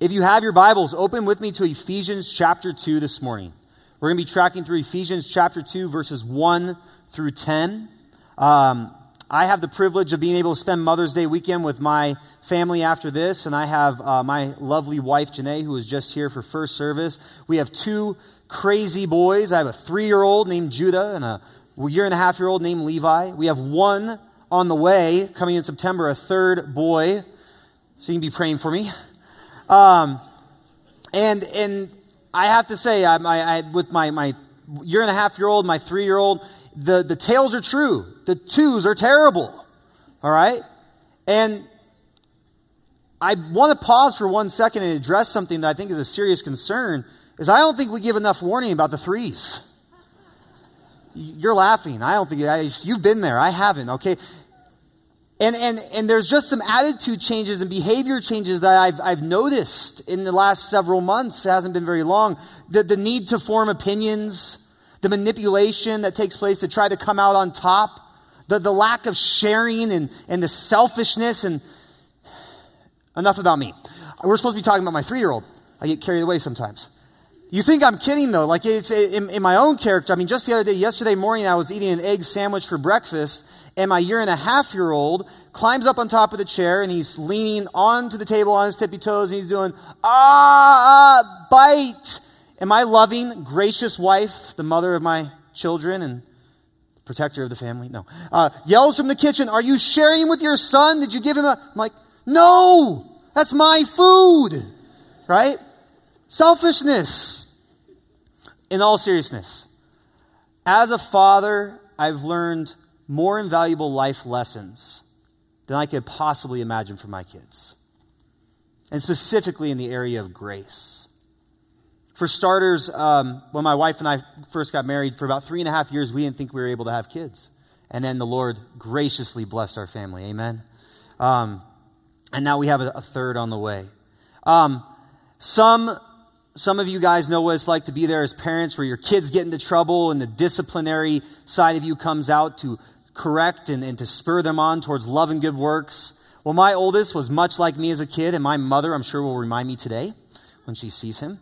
If you have your Bibles, open with me to Ephesians chapter 2 this morning. We're going to be tracking through Ephesians chapter 2, verses 1 through 10. Um, I have the privilege of being able to spend Mother's Day weekend with my family after this, and I have uh, my lovely wife, Janae, who is just here for first service. We have two crazy boys. I have a three year old named Judah and a year and a half year old named Levi. We have one on the way coming in September, a third boy. So you can be praying for me. Um, and and I have to say, I, I, I, with my, my year and a half year old, my three year old, the, the tales are true. The twos are terrible. All right? And I want to pause for one second and address something that I think is a serious concern, is I don't think we give enough warning about the threes. You're laughing. I don't think I, you've been there. I haven't. Okay, and, and, and there's just some attitude changes and behavior changes that I've, I've noticed in the last several months. It hasn't been very long. The, the need to form opinions, the manipulation that takes place to try to come out on top, the, the lack of sharing and, and the selfishness. And enough about me. We're supposed to be talking about my three year old. I get carried away sometimes. You think I'm kidding though? Like it's in, in my own character. I mean, just the other day, yesterday morning, I was eating an egg sandwich for breakfast and my year and a half year old climbs up on top of the chair and he's leaning onto the table on his tippy toes and he's doing, ah, ah, bite. And my loving, gracious wife, the mother of my children and protector of the family, no, uh, yells from the kitchen, Are you sharing with your son? Did you give him a. I'm like, No, that's my food, right? Selfishness. In all seriousness, as a father, I've learned more invaluable life lessons than I could possibly imagine for my kids. And specifically in the area of grace. For starters, um, when my wife and I first got married, for about three and a half years, we didn't think we were able to have kids. And then the Lord graciously blessed our family. Amen. Um, and now we have a, a third on the way. Um, some some of you guys know what it's like to be there as parents where your kids get into trouble and the disciplinary side of you comes out to correct and, and to spur them on towards love and good works. Well, my oldest was much like me as a kid, and my mother, I'm sure, will remind me today when she sees him.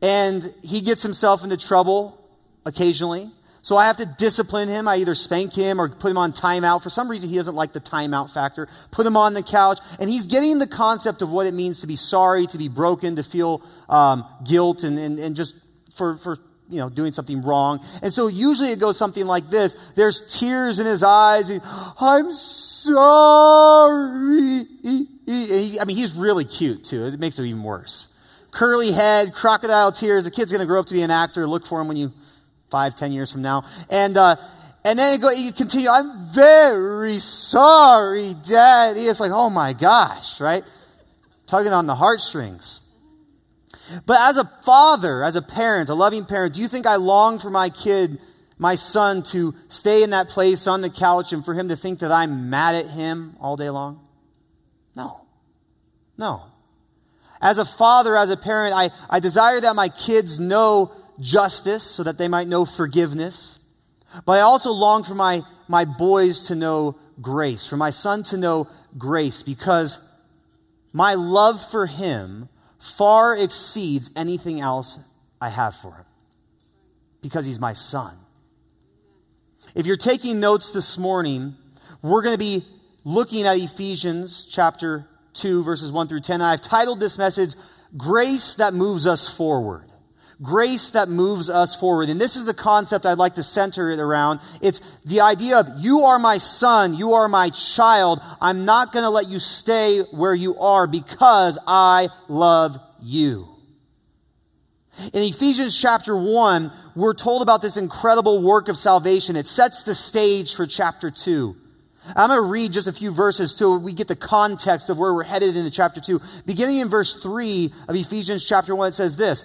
And he gets himself into trouble occasionally. So I have to discipline him. I either spank him or put him on timeout. For some reason, he doesn't like the timeout factor. Put him on the couch. And he's getting the concept of what it means to be sorry, to be broken, to feel um, guilt, and, and, and just for, for you know, doing something wrong. And so usually it goes something like this. There's tears in his eyes. I'm sorry. He, I mean, he's really cute too. It makes it even worse. Curly head, crocodile tears. The kid's going to grow up to be an actor. Look for him when you, five, ten years from now. And, uh, and then you go, you continue, I'm very sorry, daddy. It's like, oh my gosh, right? Tugging on the heartstrings. But as a father, as a parent, a loving parent, do you think I long for my kid, my son, to stay in that place on the couch and for him to think that I'm mad at him all day long? No. No. As a father, as a parent, I, I desire that my kids know justice so that they might know forgiveness. But I also long for my, my boys to know grace, for my son to know grace, because my love for him far exceeds anything else I have for him because he's my son. If you're taking notes this morning, we're going to be looking at Ephesians chapter 2, verses 1 through 10. I've titled this message, Grace That Moves Us Forward grace that moves us forward. And this is the concept I'd like to center it around. It's the idea of you are my son, you are my child. I'm not going to let you stay where you are because I love you. In Ephesians chapter 1, we're told about this incredible work of salvation. It sets the stage for chapter 2. I'm going to read just a few verses till we get the context of where we're headed into chapter 2. Beginning in verse 3 of Ephesians chapter 1, it says this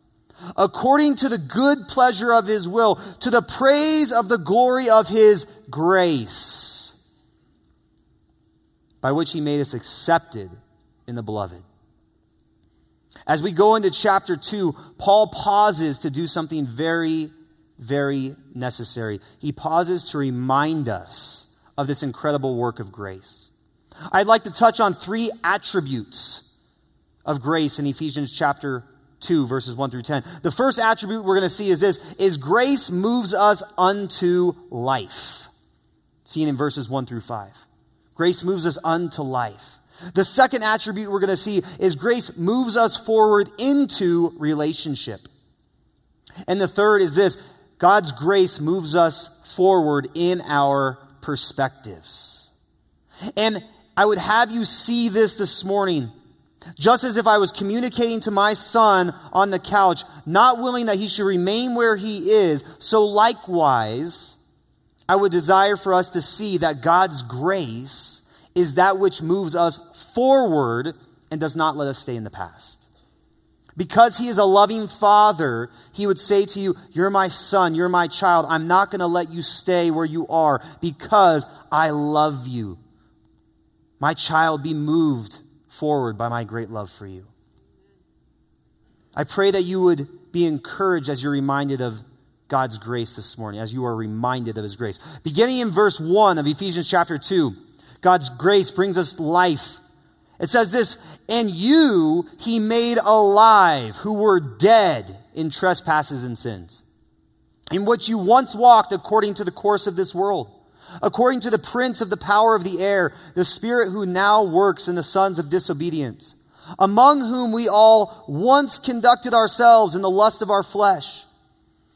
according to the good pleasure of his will, to the praise of the glory of his grace, by which he made us accepted in the beloved. As we go into chapter 2, Paul pauses to do something very, very necessary. He pauses to remind us of this incredible work of grace. I'd like to touch on three attributes of grace in Ephesians chapter 2 verses 1 through 10. The first attribute we're going to see is this is grace moves us unto life. Seen in verses 1 through 5. Grace moves us unto life. The second attribute we're going to see is grace moves us forward into relationship. And the third is this God's grace moves us forward in our perspectives. And I would have you see this this morning just as if I was communicating to my son on the couch, not willing that he should remain where he is, so likewise, I would desire for us to see that God's grace is that which moves us forward and does not let us stay in the past. Because he is a loving father, he would say to you, You're my son, you're my child. I'm not going to let you stay where you are because I love you. My child, be moved forward by my great love for you. I pray that you would be encouraged as you're reminded of God's grace this morning, as you are reminded of his grace. Beginning in verse 1 of Ephesians chapter 2, God's grace brings us life. It says this, and you he made alive who were dead in trespasses and sins, in which you once walked according to the course of this world according to the prince of the power of the air, the spirit who now works in the sons of disobedience, among whom we all once conducted ourselves in the lust of our flesh,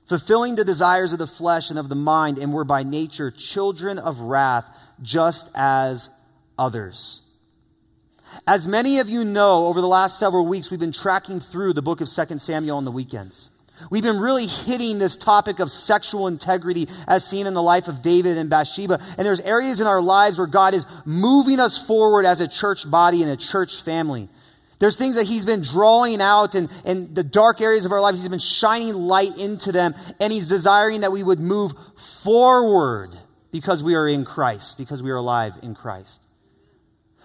fulfilling the desires of the flesh and of the mind, and were by nature children of wrath, just as others. As many of you know, over the last several weeks, we've been tracking through the book of 2 Samuel on the weekends. We've been really hitting this topic of sexual integrity as seen in the life of David and Bathsheba. And there's areas in our lives where God is moving us forward as a church body and a church family. There's things that He's been drawing out and, and the dark areas of our lives. He's been shining light into them. And He's desiring that we would move forward because we are in Christ, because we are alive in Christ.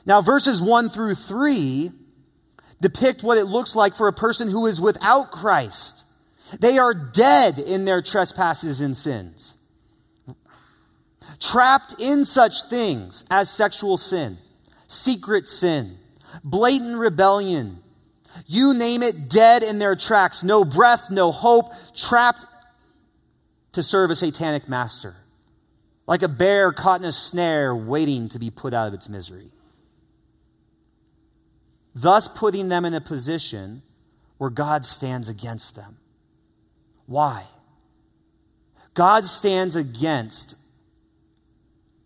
Now, verses 1 through 3 depict what it looks like for a person who is without Christ. They are dead in their trespasses and sins, trapped in such things as sexual sin, secret sin, blatant rebellion. You name it, dead in their tracks, no breath, no hope, trapped to serve a satanic master, like a bear caught in a snare waiting to be put out of its misery. Thus, putting them in a position where God stands against them. Why? God stands against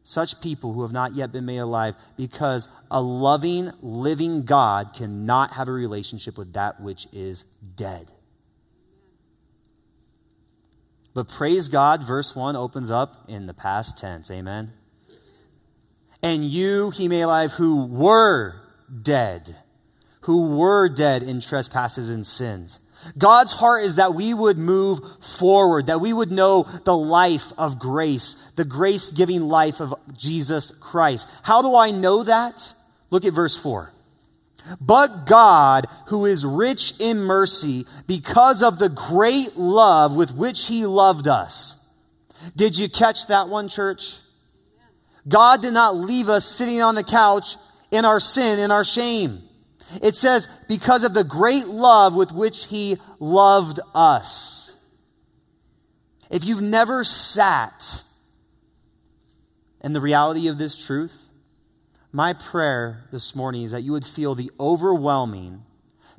such people who have not yet been made alive because a loving, living God cannot have a relationship with that which is dead. But praise God, verse 1 opens up in the past tense. Amen. And you he made alive who were dead, who were dead in trespasses and sins. God's heart is that we would move forward, that we would know the life of grace, the grace giving life of Jesus Christ. How do I know that? Look at verse 4. But God, who is rich in mercy, because of the great love with which he loved us. Did you catch that one, church? God did not leave us sitting on the couch in our sin, in our shame. It says, because of the great love with which he loved us. If you've never sat in the reality of this truth, my prayer this morning is that you would feel the overwhelming,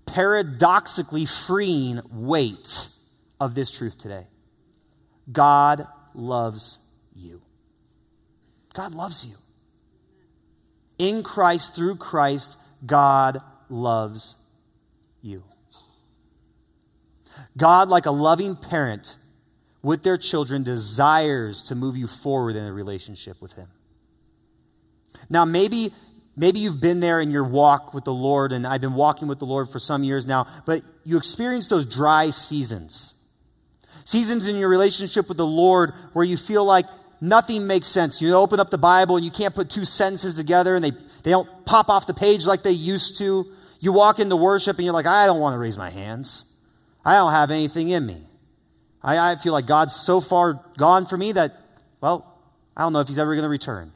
paradoxically freeing weight of this truth today. God loves you. God loves you. In Christ, through Christ, God loves you. God, like a loving parent with their children, desires to move you forward in a relationship with Him. Now, maybe maybe you've been there in your walk with the Lord, and I've been walking with the Lord for some years now, but you experience those dry seasons. Seasons in your relationship with the Lord where you feel like nothing makes sense. You open up the Bible and you can't put two sentences together and they, they don't pop off the page like they used to. You walk into worship and you're like, I don't want to raise my hands. I don't have anything in me. I, I feel like God's so far gone for me that, well, I don't know if He's ever going to return.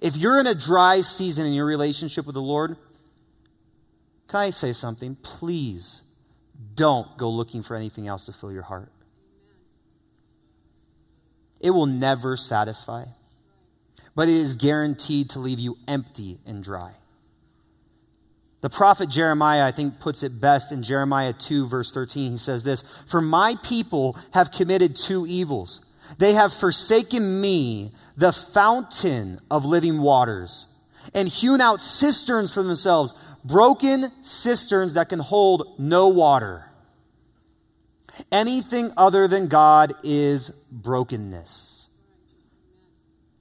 If you're in a dry season in your relationship with the Lord, can I say something? Please don't go looking for anything else to fill your heart. It will never satisfy, but it is guaranteed to leave you empty and dry. The prophet Jeremiah, I think, puts it best in Jeremiah 2, verse 13. He says this For my people have committed two evils. They have forsaken me, the fountain of living waters, and hewn out cisterns for themselves, broken cisterns that can hold no water. Anything other than God is brokenness.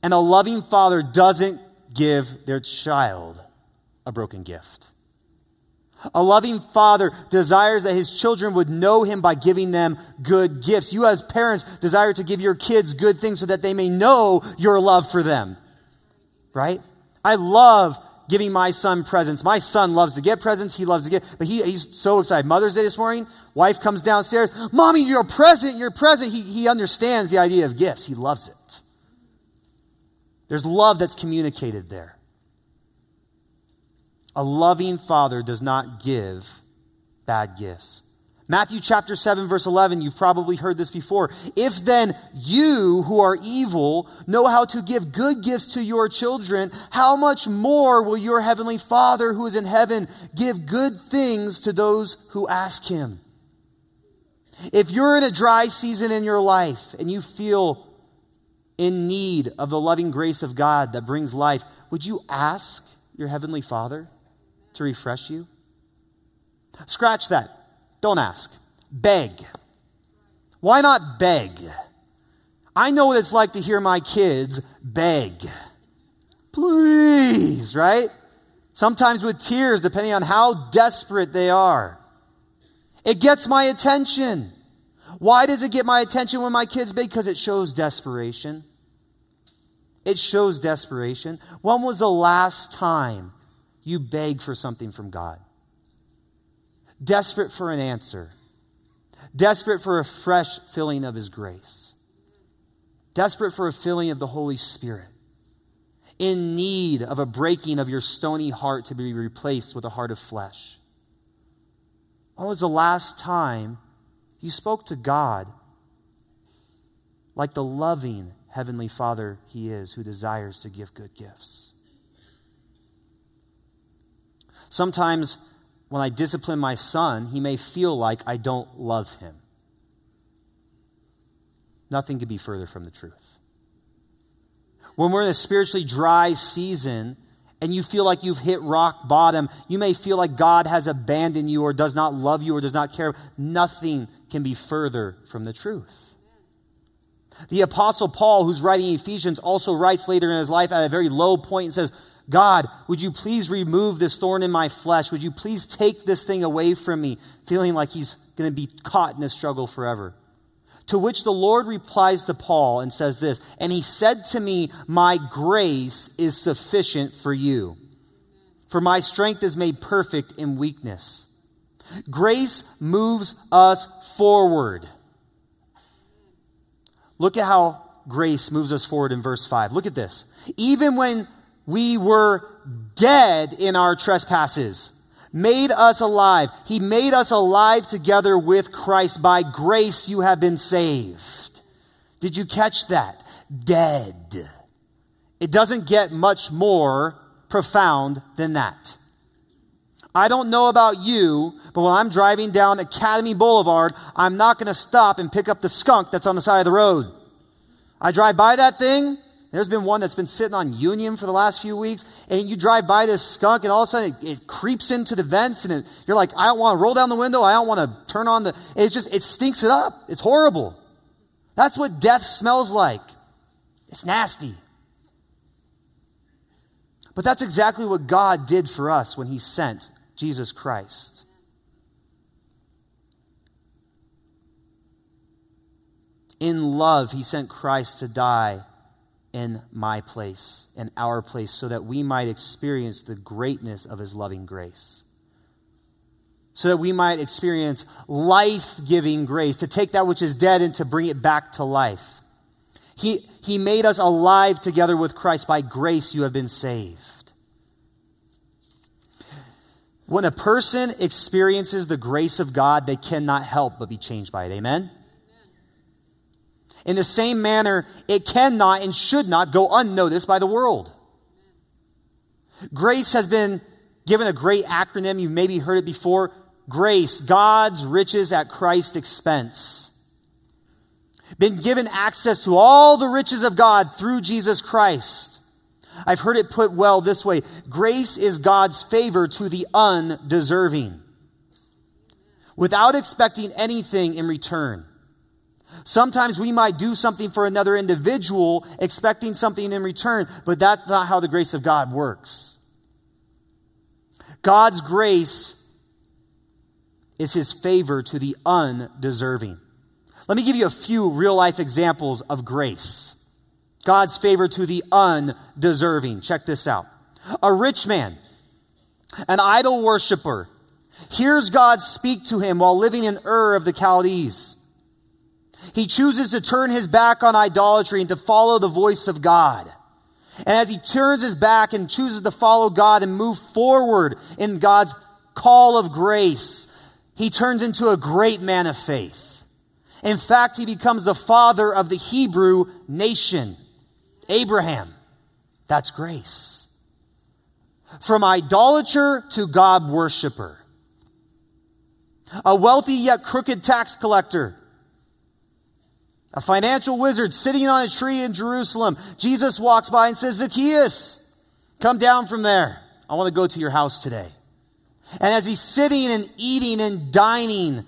And a loving father doesn't give their child a broken gift. A loving father desires that his children would know him by giving them good gifts. You, as parents, desire to give your kids good things so that they may know your love for them. Right? I love giving my son presents. My son loves to get presents. He loves to get, but he, he's so excited. Mother's Day this morning, wife comes downstairs. Mommy, you're a present. You're a present. He, he understands the idea of gifts. He loves it. There's love that's communicated there. A loving father does not give bad gifts. Matthew chapter 7, verse 11, you've probably heard this before. If then you who are evil know how to give good gifts to your children, how much more will your heavenly Father who is in heaven give good things to those who ask him? If you're in a dry season in your life and you feel in need of the loving grace of God that brings life, would you ask your heavenly Father? to refresh you? Scratch that. Don't ask. Beg. Why not beg? I know what it's like to hear my kids beg. Please, right? Sometimes with tears, depending on how desperate they are. It gets my attention. Why does it get my attention when my kids beg? Because it shows desperation. It shows desperation. When was the last time you begged for something from God. Desperate for an answer, desperate for a fresh filling of His grace, desperate for a filling of the Holy Spirit, in need of a breaking of your stony heart to be replaced with a heart of flesh. When was the last time you spoke to God like the loving Heavenly Father He is who desires to give good gifts? Sometimes when I discipline my son, he may feel like I don't love him. Nothing could be further from the truth. When we're in a spiritually dry season and you feel like you've hit rock bottom, you may feel like God has abandoned you or does not love you or does not care. Nothing can be further from the truth. The Apostle Paul, who's writing Ephesians, also writes later in his life at a very low point and says, God, would you please remove this thorn in my flesh? Would you please take this thing away from me? Feeling like he's going to be caught in this struggle forever. To which the Lord replies to Paul and says this And he said to me, My grace is sufficient for you, for my strength is made perfect in weakness. Grace moves us forward. Look at how grace moves us forward in verse 5. Look at this. Even when we were dead in our trespasses, made us alive. He made us alive together with Christ. By grace you have been saved. Did you catch that? Dead. It doesn't get much more profound than that. I don't know about you, but when I'm driving down Academy Boulevard, I'm not going to stop and pick up the skunk that's on the side of the road. I drive by that thing, there's been one that's been sitting on Union for the last few weeks, and you drive by this skunk, and all of a sudden it, it creeps into the vents, and it, you're like, I don't want to roll down the window. I don't want to turn on the. It's just, it stinks it up. It's horrible. That's what death smells like. It's nasty. But that's exactly what God did for us when He sent Jesus Christ. In love, He sent Christ to die in my place, in our place, so that we might experience the greatness of His loving grace. So that we might experience life giving grace, to take that which is dead and to bring it back to life. He, he made us alive together with Christ. By grace, you have been saved. When a person experiences the grace of God, they cannot help but be changed by it. Amen? In the same manner, it cannot and should not go unnoticed by the world. Grace has been given a great acronym. You've maybe heard it before. Grace, God's riches at Christ's expense. Been given access to all the riches of God through Jesus Christ. I've heard it put well this way Grace is God's favor to the undeserving without expecting anything in return. Sometimes we might do something for another individual expecting something in return, but that's not how the grace of God works. God's grace is his favor to the undeserving. Let me give you a few real life examples of grace. God's favor to the undeserving. Check this out. A rich man, an idol worshiper, hears God speak to him while living in Ur of the Chaldees. He chooses to turn his back on idolatry and to follow the voice of God. And as he turns his back and chooses to follow God and move forward in God's call of grace, he turns into a great man of faith. In fact, he becomes the father of the Hebrew nation, Abraham. That's grace. From idolater to God worshiper. A wealthy yet crooked tax collector a financial wizard sitting on a tree in Jerusalem. Jesus walks by and says, Zacchaeus, come down from there. I want to go to your house today. And as he's sitting and eating and dining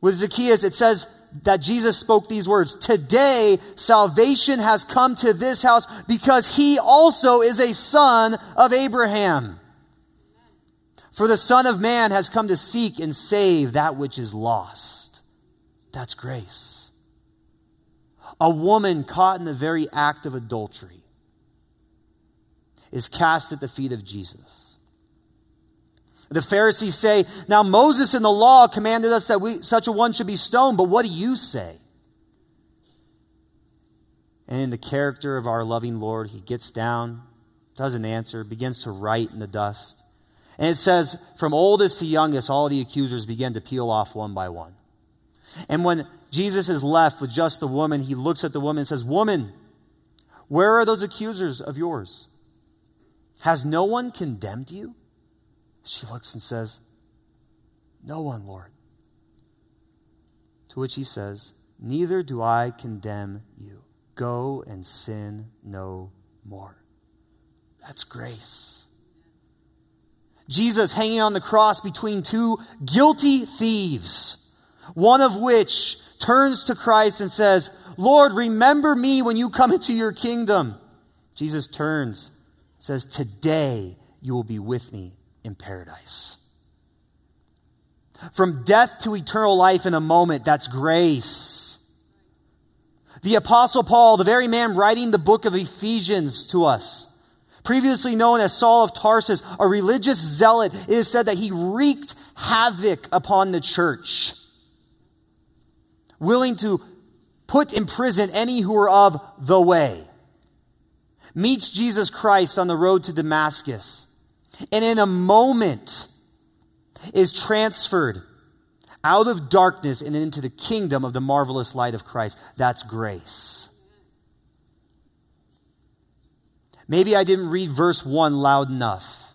with Zacchaeus, it says that Jesus spoke these words Today, salvation has come to this house because he also is a son of Abraham. For the Son of Man has come to seek and save that which is lost. That's grace a woman caught in the very act of adultery is cast at the feet of Jesus. The Pharisees say, Now Moses in the law commanded us that we, such a one should be stoned, but what do you say? And in the character of our loving Lord, he gets down, doesn't answer, begins to write in the dust. And it says, From oldest to youngest, all the accusers began to peel off one by one. And when Jesus is left with just the woman. He looks at the woman and says, Woman, where are those accusers of yours? Has no one condemned you? She looks and says, No one, Lord. To which he says, Neither do I condemn you. Go and sin no more. That's grace. Jesus hanging on the cross between two guilty thieves, one of which turns to Christ and says, Lord, remember me when you come into your kingdom. Jesus turns, says, Today you will be with me in paradise. From death to eternal life in a moment, that's grace. The Apostle Paul, the very man writing the book of Ephesians to us, previously known as Saul of Tarsus, a religious zealot, it is said that he wreaked havoc upon the church willing to put in prison any who are of the way, meets Jesus Christ on the road to Damascus, and in a moment is transferred out of darkness and into the kingdom of the marvelous light of Christ. That's grace. Maybe I didn't read verse 1 loud enough.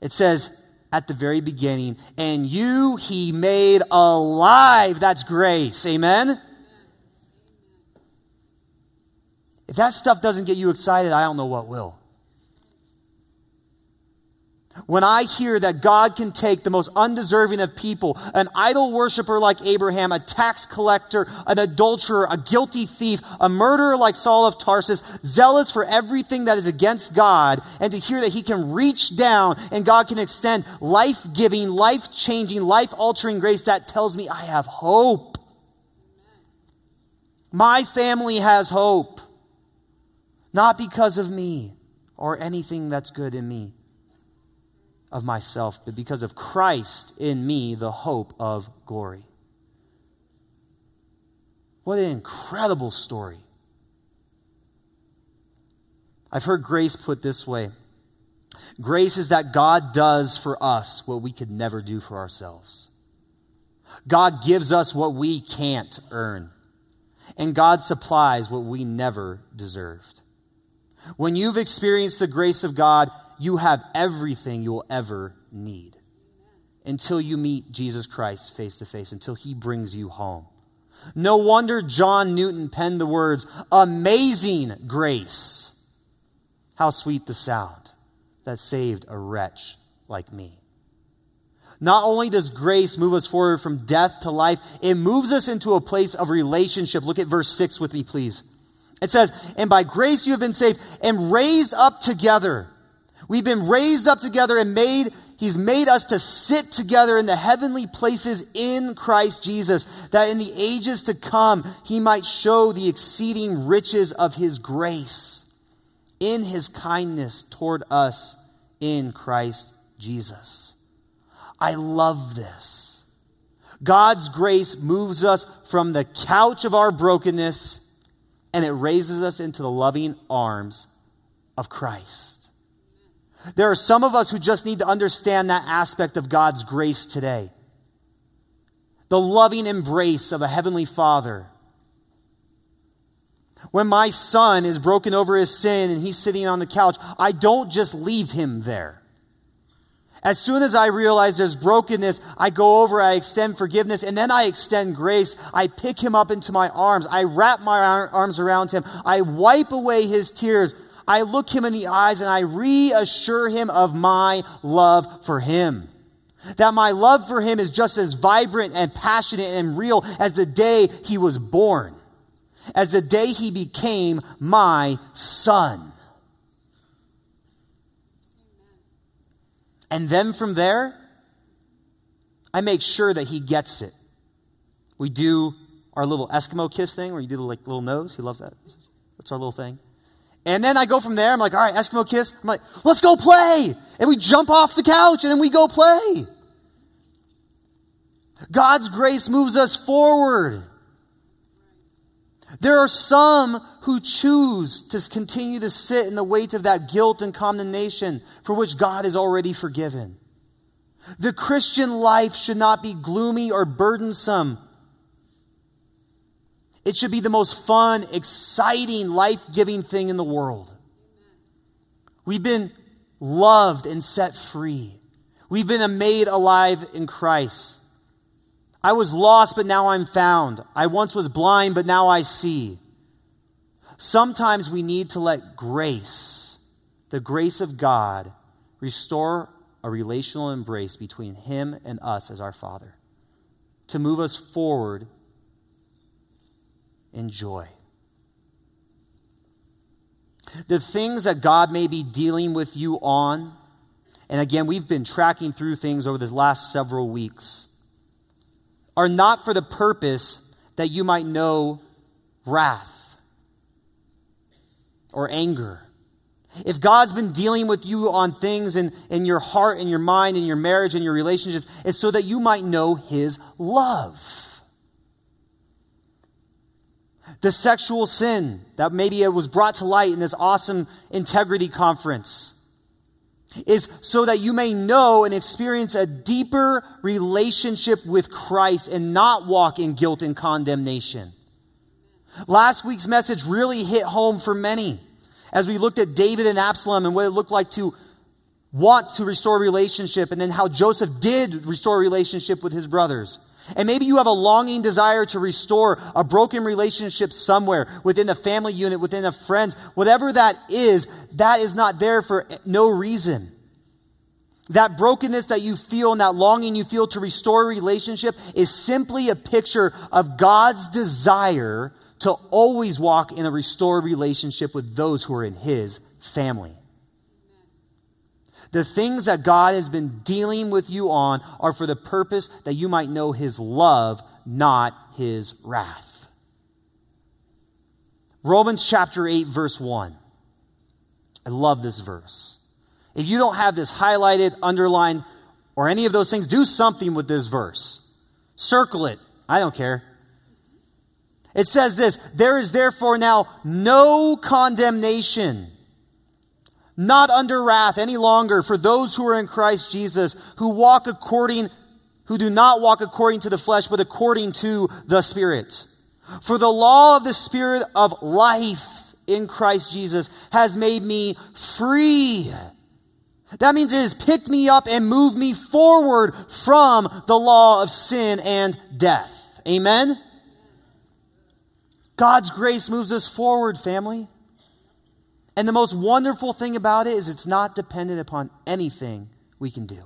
It says, at the very beginning, and you he made alive. That's grace. Amen? If that stuff doesn't get you excited, I don't know what will. When I hear that God can take the most undeserving of people, an idol worshiper like Abraham, a tax collector, an adulterer, a guilty thief, a murderer like Saul of Tarsus, zealous for everything that is against God, and to hear that he can reach down and God can extend life giving, life changing, life altering grace, that tells me I have hope. My family has hope. Not because of me or anything that's good in me of myself, but because of Christ in me, the hope of glory. What an incredible story. I've heard grace put this way Grace is that God does for us what we could never do for ourselves. God gives us what we can't earn, and God supplies what we never deserved. When you've experienced the grace of God, you have everything you will ever need until you meet Jesus Christ face to face, until he brings you home. No wonder John Newton penned the words, Amazing grace. How sweet the sound that saved a wretch like me. Not only does grace move us forward from death to life, it moves us into a place of relationship. Look at verse 6 with me, please. It says, And by grace you have been saved and raised up together We've been raised up together and made, He's made us to sit together in the heavenly places in Christ Jesus, that in the ages to come He might show the exceeding riches of His grace in His kindness toward us in Christ Jesus. I love this. God's grace moves us from the couch of our brokenness and it raises us into the loving arms of Christ. There are some of us who just need to understand that aspect of God's grace today. The loving embrace of a heavenly father. When my son is broken over his sin and he's sitting on the couch, I don't just leave him there. As soon as I realize there's brokenness, I go over, I extend forgiveness, and then I extend grace. I pick him up into my arms. I wrap my arms around him. I wipe away his tears. I look him in the eyes and I reassure him of my love for him. That my love for him is just as vibrant and passionate and real as the day he was born, as the day he became my son. And then from there, I make sure that he gets it. We do our little Eskimo kiss thing where you do the like little nose. He loves that. That's our little thing. And then I go from there. I'm like, all right, Eskimo kiss. I'm like, let's go play. And we jump off the couch and then we go play. God's grace moves us forward. There are some who choose to continue to sit in the weight of that guilt and condemnation for which God has already forgiven. The Christian life should not be gloomy or burdensome. It should be the most fun, exciting, life giving thing in the world. We've been loved and set free. We've been made alive in Christ. I was lost, but now I'm found. I once was blind, but now I see. Sometimes we need to let grace, the grace of God, restore a relational embrace between Him and us as our Father, to move us forward and joy. The things that God may be dealing with you on, and again, we've been tracking through things over the last several weeks, are not for the purpose that you might know wrath or anger. If God's been dealing with you on things in, in your heart and your mind and your marriage and your relationships, it's so that you might know His love the sexual sin that maybe it was brought to light in this awesome integrity conference is so that you may know and experience a deeper relationship with Christ and not walk in guilt and condemnation. Last week's message really hit home for many as we looked at David and Absalom and what it looked like to want to restore relationship and then how Joseph did restore relationship with his brothers. And maybe you have a longing desire to restore a broken relationship somewhere within the family unit, within a friend, whatever that is, that is not there for no reason. That brokenness that you feel and that longing you feel to restore a relationship is simply a picture of God's desire to always walk in a restored relationship with those who are in His family. The things that God has been dealing with you on are for the purpose that you might know His love, not His wrath. Romans chapter 8, verse 1. I love this verse. If you don't have this highlighted, underlined, or any of those things, do something with this verse. Circle it. I don't care. It says this There is therefore now no condemnation, not under wrath any longer for those who are in Christ Jesus, who walk according, who do not walk according to the flesh, but according to the Spirit. For the law of the Spirit of life in Christ Jesus has made me free that means it has picked me up and moved me forward from the law of sin and death. Amen? God's grace moves us forward, family. And the most wonderful thing about it is it's not dependent upon anything we can do,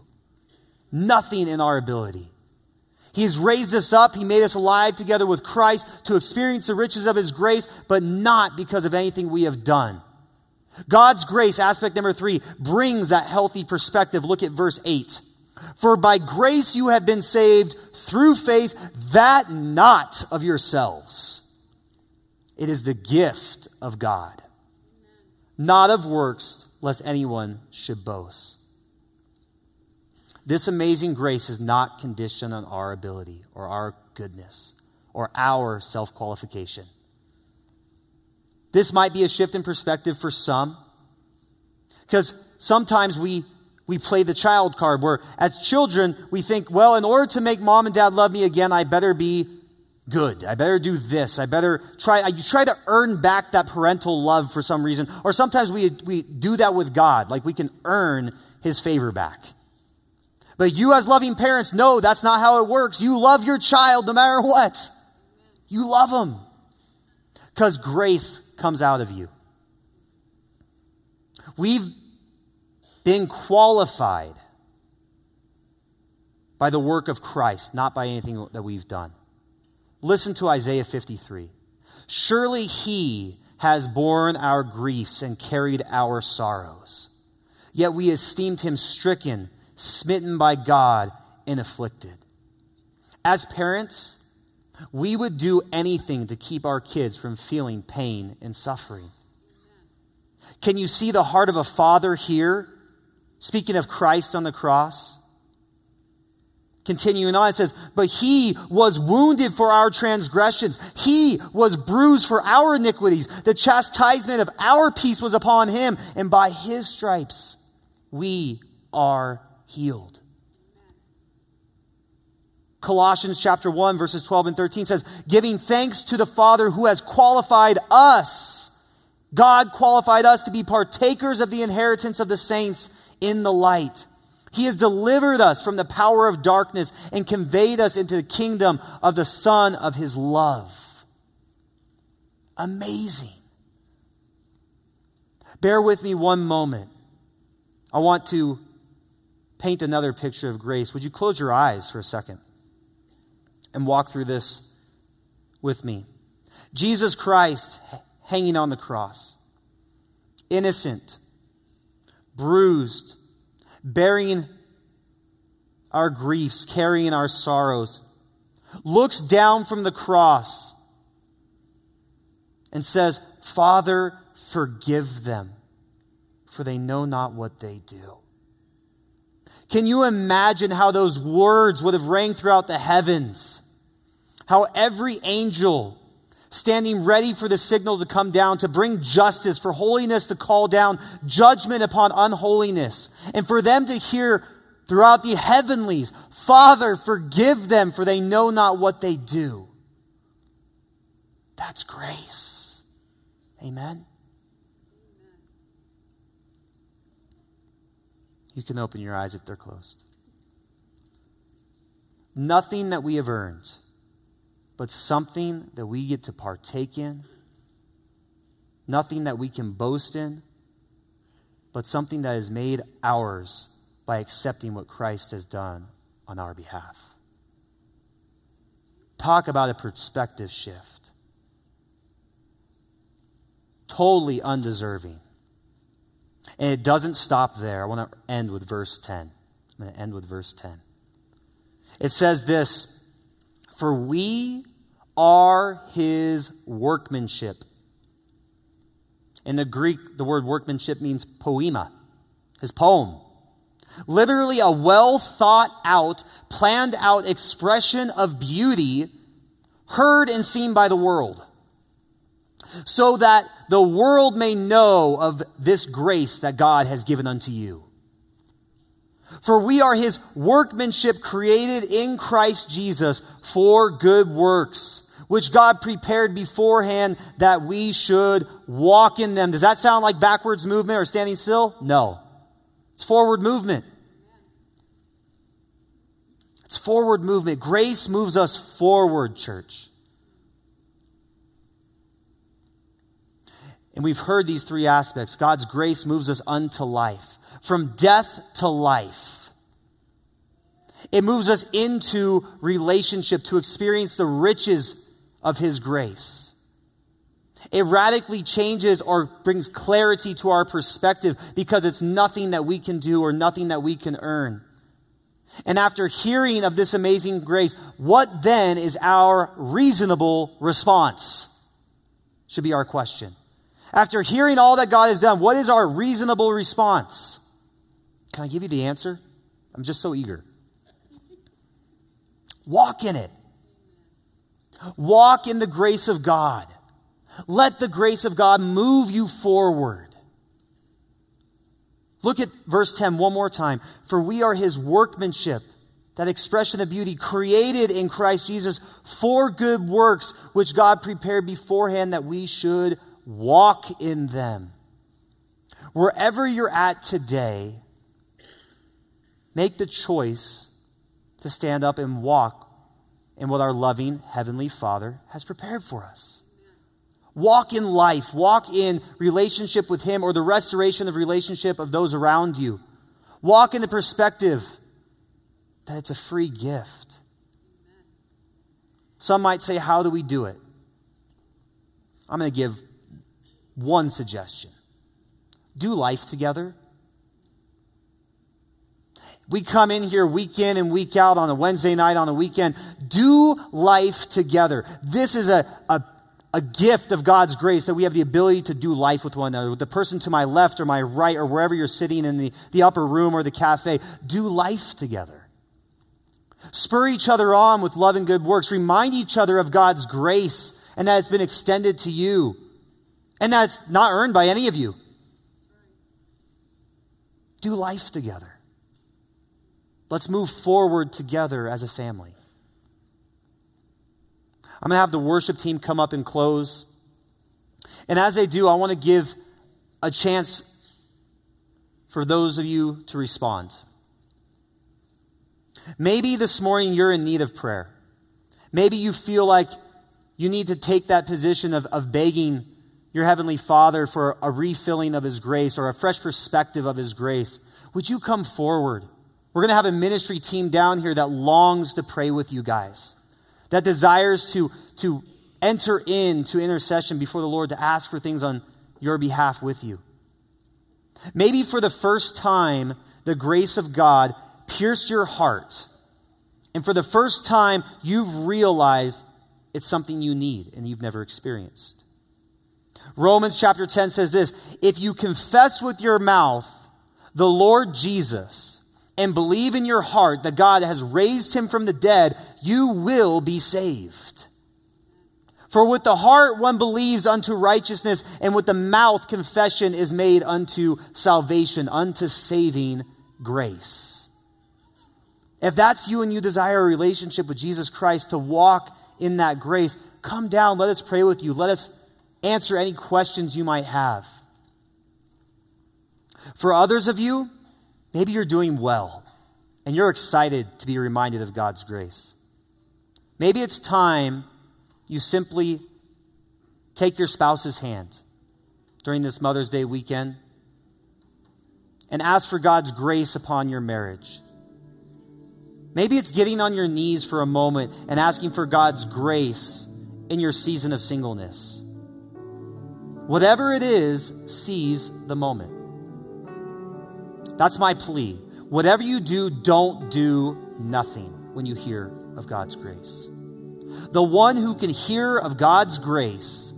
nothing in our ability. He has raised us up. He made us alive together with Christ to experience the riches of His grace, but not because of anything we have done. God's grace, aspect number three, brings that healthy perspective. Look at verse 8. For by grace you have been saved through faith, that not of yourselves. It is the gift of God, not of works, lest anyone should boast. This amazing grace is not conditioned on our ability or our goodness or our self qualification. This might be a shift in perspective for some. Because sometimes we, we play the child card where as children we think, well, in order to make mom and dad love me again, I better be good. I better do this. I better try. I try to earn back that parental love for some reason. Or sometimes we, we do that with God. Like we can earn his favor back. But you as loving parents know that's not how it works. You love your child no matter what. You love them. Because grace comes out of you. We've been qualified by the work of Christ, not by anything that we've done. Listen to Isaiah 53. Surely he has borne our griefs and carried our sorrows. Yet we esteemed him stricken, smitten by God, and afflicted. As parents, we would do anything to keep our kids from feeling pain and suffering. Can you see the heart of a father here? Speaking of Christ on the cross. Continuing on, it says, But he was wounded for our transgressions. He was bruised for our iniquities. The chastisement of our peace was upon him, and by his stripes we are healed. Colossians chapter 1 verses 12 and 13 says, giving thanks to the Father who has qualified us. God qualified us to be partakers of the inheritance of the saints in the light. He has delivered us from the power of darkness and conveyed us into the kingdom of the Son of His love. Amazing. Bear with me one moment. I want to paint another picture of grace. Would you close your eyes for a second? and walk through this with me. Jesus Christ hanging on the cross, innocent, bruised, bearing our griefs, carrying our sorrows, looks down from the cross and says, Father, forgive them, for they know not what they do. Can you imagine how those words would have rang throughout the heavens? How every angel standing ready for the signal to come down to bring justice, for holiness to call down judgment upon unholiness, and for them to hear throughout the heavenlies, Father, forgive them, for they know not what they do. That's grace. Amen. You can open your eyes if they're closed. Nothing that we have earned, but something that we get to partake in. Nothing that we can boast in, but something that is made ours by accepting what Christ has done on our behalf. Talk about a perspective shift. Totally undeserving. And it doesn't stop there. I want to end with verse 10. I'm going to end with verse 10. It says this For we are his workmanship. In the Greek, the word workmanship means poema, his poem. Literally, a well thought out, planned out expression of beauty heard and seen by the world so that the world may know of this grace that God has given unto you. For we are his workmanship created in Christ Jesus for good works, which God prepared beforehand that we should walk in them. Does that sound like backwards movement or standing still? No. It's forward movement. It's forward movement. Grace moves us forward, church. And we've heard these three aspects. God's grace moves us unto life, from death to life. It moves us into relationship to experience the riches of His grace. It radically changes or brings clarity to our perspective because it's nothing that we can do or nothing that we can earn. And after hearing of this amazing grace, what then is our reasonable response? Should be our question. After hearing all that God has done, what is our reasonable response? Can I give you the answer? I'm just so eager. Walk in it. Walk in the grace of God. Let the grace of God move you forward. Look at verse 10 one more time. For we are his workmanship, that expression of beauty created in Christ Jesus for good works, which God prepared beforehand that we should walk in them. Wherever you're at today, make the choice to stand up and walk in what our loving Heavenly Father has prepared for us. Walk in life, walk in relationship with Him or the restoration of relationship of those around you. Walk in the perspective that it's a free gift. Some might say, How do we do it? I'm going to give one suggestion do life together. We come in here week in and week out on a Wednesday night, on a weekend. Do life together. This is a, a, a gift of God's grace that we have the ability to do life with one another. With the person to my left or my right or wherever you're sitting in the, the upper room or the cafe, do life together. Spur each other on with love and good works. Remind each other of God's grace and that it's been extended to you. And that's not earned by any of you. Do life together. Let's move forward together as a family. I'm going to have the worship team come up and close. And as they do, I want to give a chance for those of you to respond. Maybe this morning you're in need of prayer. Maybe you feel like you need to take that position of, of begging your Heavenly Father for a refilling of His grace or a fresh perspective of His grace, would you come forward? We're going to have a ministry team down here that longs to pray with you guys, that desires to, to enter into intercession before the Lord to ask for things on your behalf with you. Maybe for the first time, the grace of God pierced your heart. And for the first time, you've realized it's something you need and you've never experienced. Romans chapter 10 says this If you confess with your mouth the Lord Jesus and believe in your heart that God has raised him from the dead, you will be saved. For with the heart one believes unto righteousness, and with the mouth confession is made unto salvation, unto saving grace. If that's you and you desire a relationship with Jesus Christ to walk in that grace, come down. Let us pray with you. Let us answer any questions you might have. For others of you, maybe you're doing well and you're excited to be reminded of God's grace. Maybe it's time you simply take your spouse's hand during this Mother's Day weekend and ask for God's grace upon your marriage. Maybe it's getting on your knees for a moment and asking for God's grace in your season of singleness. Whatever it is, seize the moment. That's my plea. Whatever you do, don't do nothing when you hear of God's grace. The one who can hear of God's grace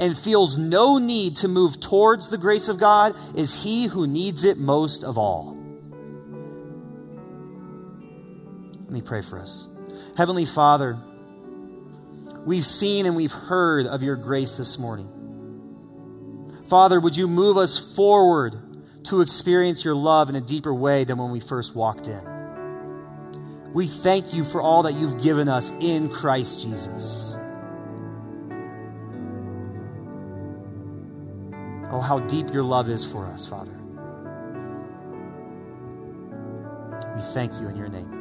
and feels no need to move towards the grace of God is he who needs it most of all. Let me pray for us. Heavenly Father, we've seen and we've heard of your grace this morning. Father, would you move us forward to experience your love in a deeper way than when we first walked in? We thank you for all that you've given us in Christ Jesus. Oh, how deep your love is for us, Father. We thank you in your name.